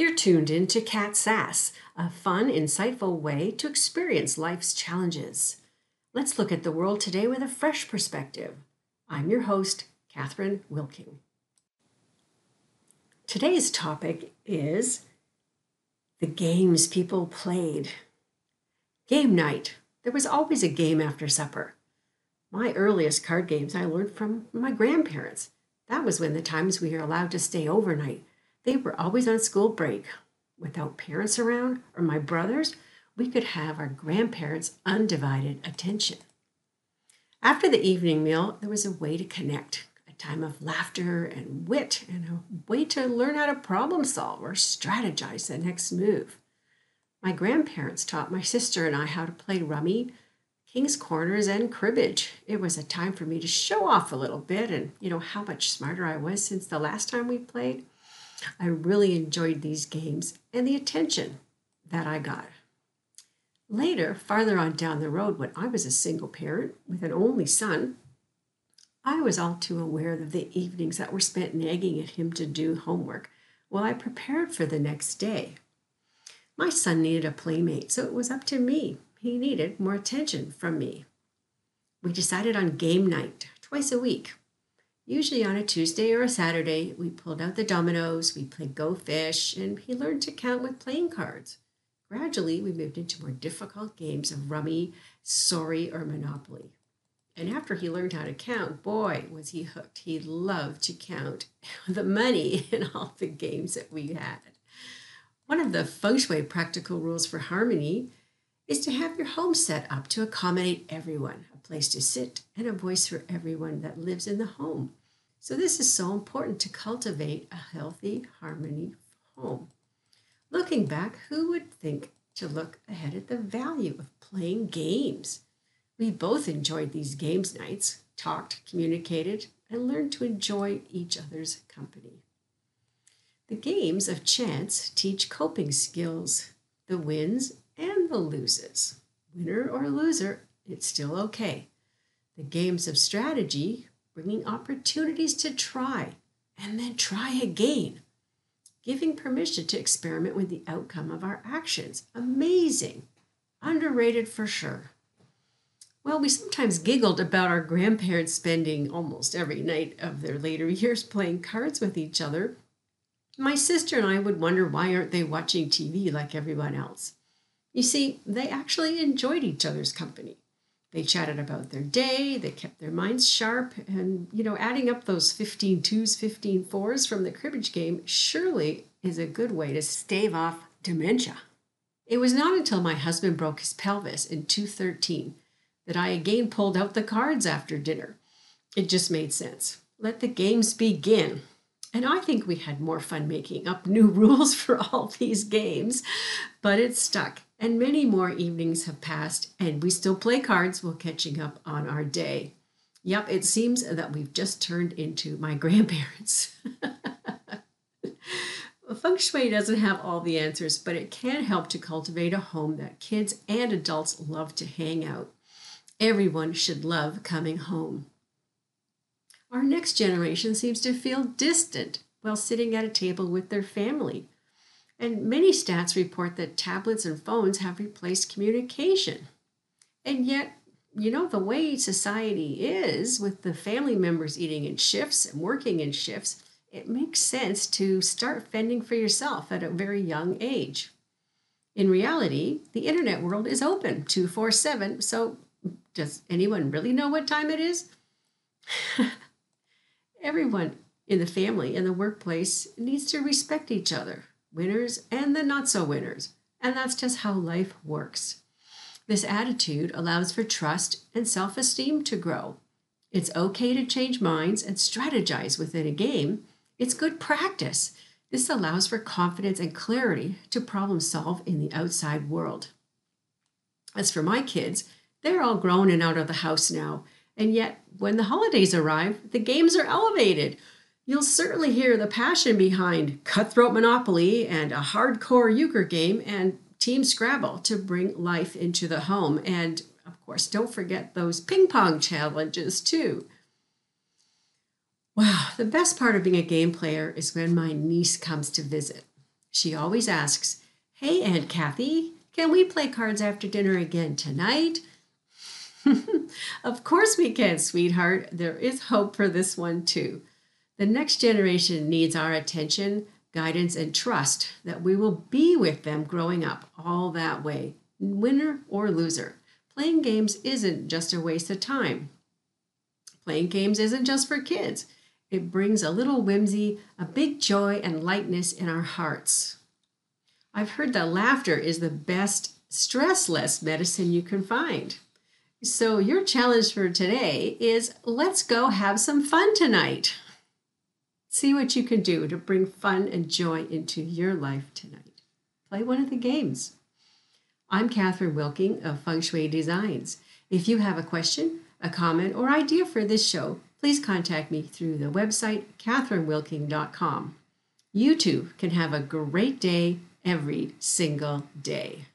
You're tuned in to Cat Sass, a fun, insightful way to experience life's challenges. Let's look at the world today with a fresh perspective. I'm your host, Catherine Wilking. Today's topic is the games people played. Game night. There was always a game after supper. My earliest card games I learned from my grandparents. That was when the times we were allowed to stay overnight. They were always on school break. Without parents around or my brothers, we could have our grandparents' undivided attention. After the evening meal, there was a way to connect, a time of laughter and wit, and a way to learn how to problem solve or strategize the next move. My grandparents taught my sister and I how to play rummy, king's corners, and cribbage. It was a time for me to show off a little bit and, you know, how much smarter I was since the last time we played. I really enjoyed these games and the attention that I got. Later, farther on down the road, when I was a single parent with an only son, I was all too aware of the evenings that were spent nagging at him to do homework while I prepared for the next day. My son needed a playmate, so it was up to me. He needed more attention from me. We decided on game night twice a week. Usually on a Tuesday or a Saturday, we pulled out the dominoes, we played Go Fish, and he learned to count with playing cards. Gradually, we moved into more difficult games of rummy, sorry, or monopoly. And after he learned how to count, boy, was he hooked. He loved to count the money in all the games that we had. One of the feng shui practical rules for harmony is to have your home set up to accommodate everyone, a place to sit, and a voice for everyone that lives in the home. So, this is so important to cultivate a healthy harmony home. Looking back, who would think to look ahead at the value of playing games? We both enjoyed these games nights, talked, communicated, and learned to enjoy each other's company. The games of chance teach coping skills, the wins and loses. Winner or loser, it's still okay. The games of strategy bringing opportunities to try and then try again giving permission to experiment with the outcome of our actions. Amazing. Underrated for sure. Well, we sometimes giggled about our grandparents spending almost every night of their later years playing cards with each other. My sister and I would wonder why aren't they watching TV like everyone else? You see, they actually enjoyed each other's company. They chatted about their day, they kept their minds sharp, and, you know, adding up those 15 twos, 15 fours from the cribbage game surely is a good way to stave off dementia. It was not until my husband broke his pelvis in 213 that I again pulled out the cards after dinner. It just made sense. Let the games begin. And I think we had more fun making up new rules for all these games, but it stuck and many more evenings have passed, and we still play cards while catching up on our day. Yep, it seems that we've just turned into my grandparents. Feng Shui doesn't have all the answers, but it can help to cultivate a home that kids and adults love to hang out. Everyone should love coming home. Our next generation seems to feel distant while sitting at a table with their family. And many stats report that tablets and phones have replaced communication. And yet, you know, the way society is with the family members eating in shifts and working in shifts, it makes sense to start fending for yourself at a very young age. In reality, the internet world is open 247, 7, so does anyone really know what time it is? Everyone in the family and the workplace needs to respect each other winners and the not so winners. And that's just how life works. This attitude allows for trust and self esteem to grow. It's okay to change minds and strategize within a game. It's good practice. This allows for confidence and clarity to problem solve in the outside world. As for my kids, they're all grown and out of the house now, and yet when the holidays arrive, the games are elevated you'll certainly hear the passion behind Cutthroat Monopoly and a hardcore euchre game and Team Scrabble to bring life into the home. And of course, don't forget those ping pong challenges too. Wow, the best part of being a game player is when my niece comes to visit. She always asks, Hey, Aunt Kathy, can we play cards after dinner again tonight? of course we can, sweetheart. There is hope for this one too. The next generation needs our attention, guidance, and trust that we will be with them growing up all that way, winner or loser. Playing games isn't just a waste of time. Playing games isn't just for kids. It brings a little whimsy, a big joy, and lightness in our hearts. I've heard that laughter is the best stressless medicine you can find. So, your challenge for today is let's go have some fun tonight. See what you can do to bring fun and joy into your life tonight. Play one of the games. I'm Catherine Wilking of Feng Shui Designs. If you have a question, a comment, or idea for this show, please contact me through the website catherinewilking.com. You too can have a great day every single day.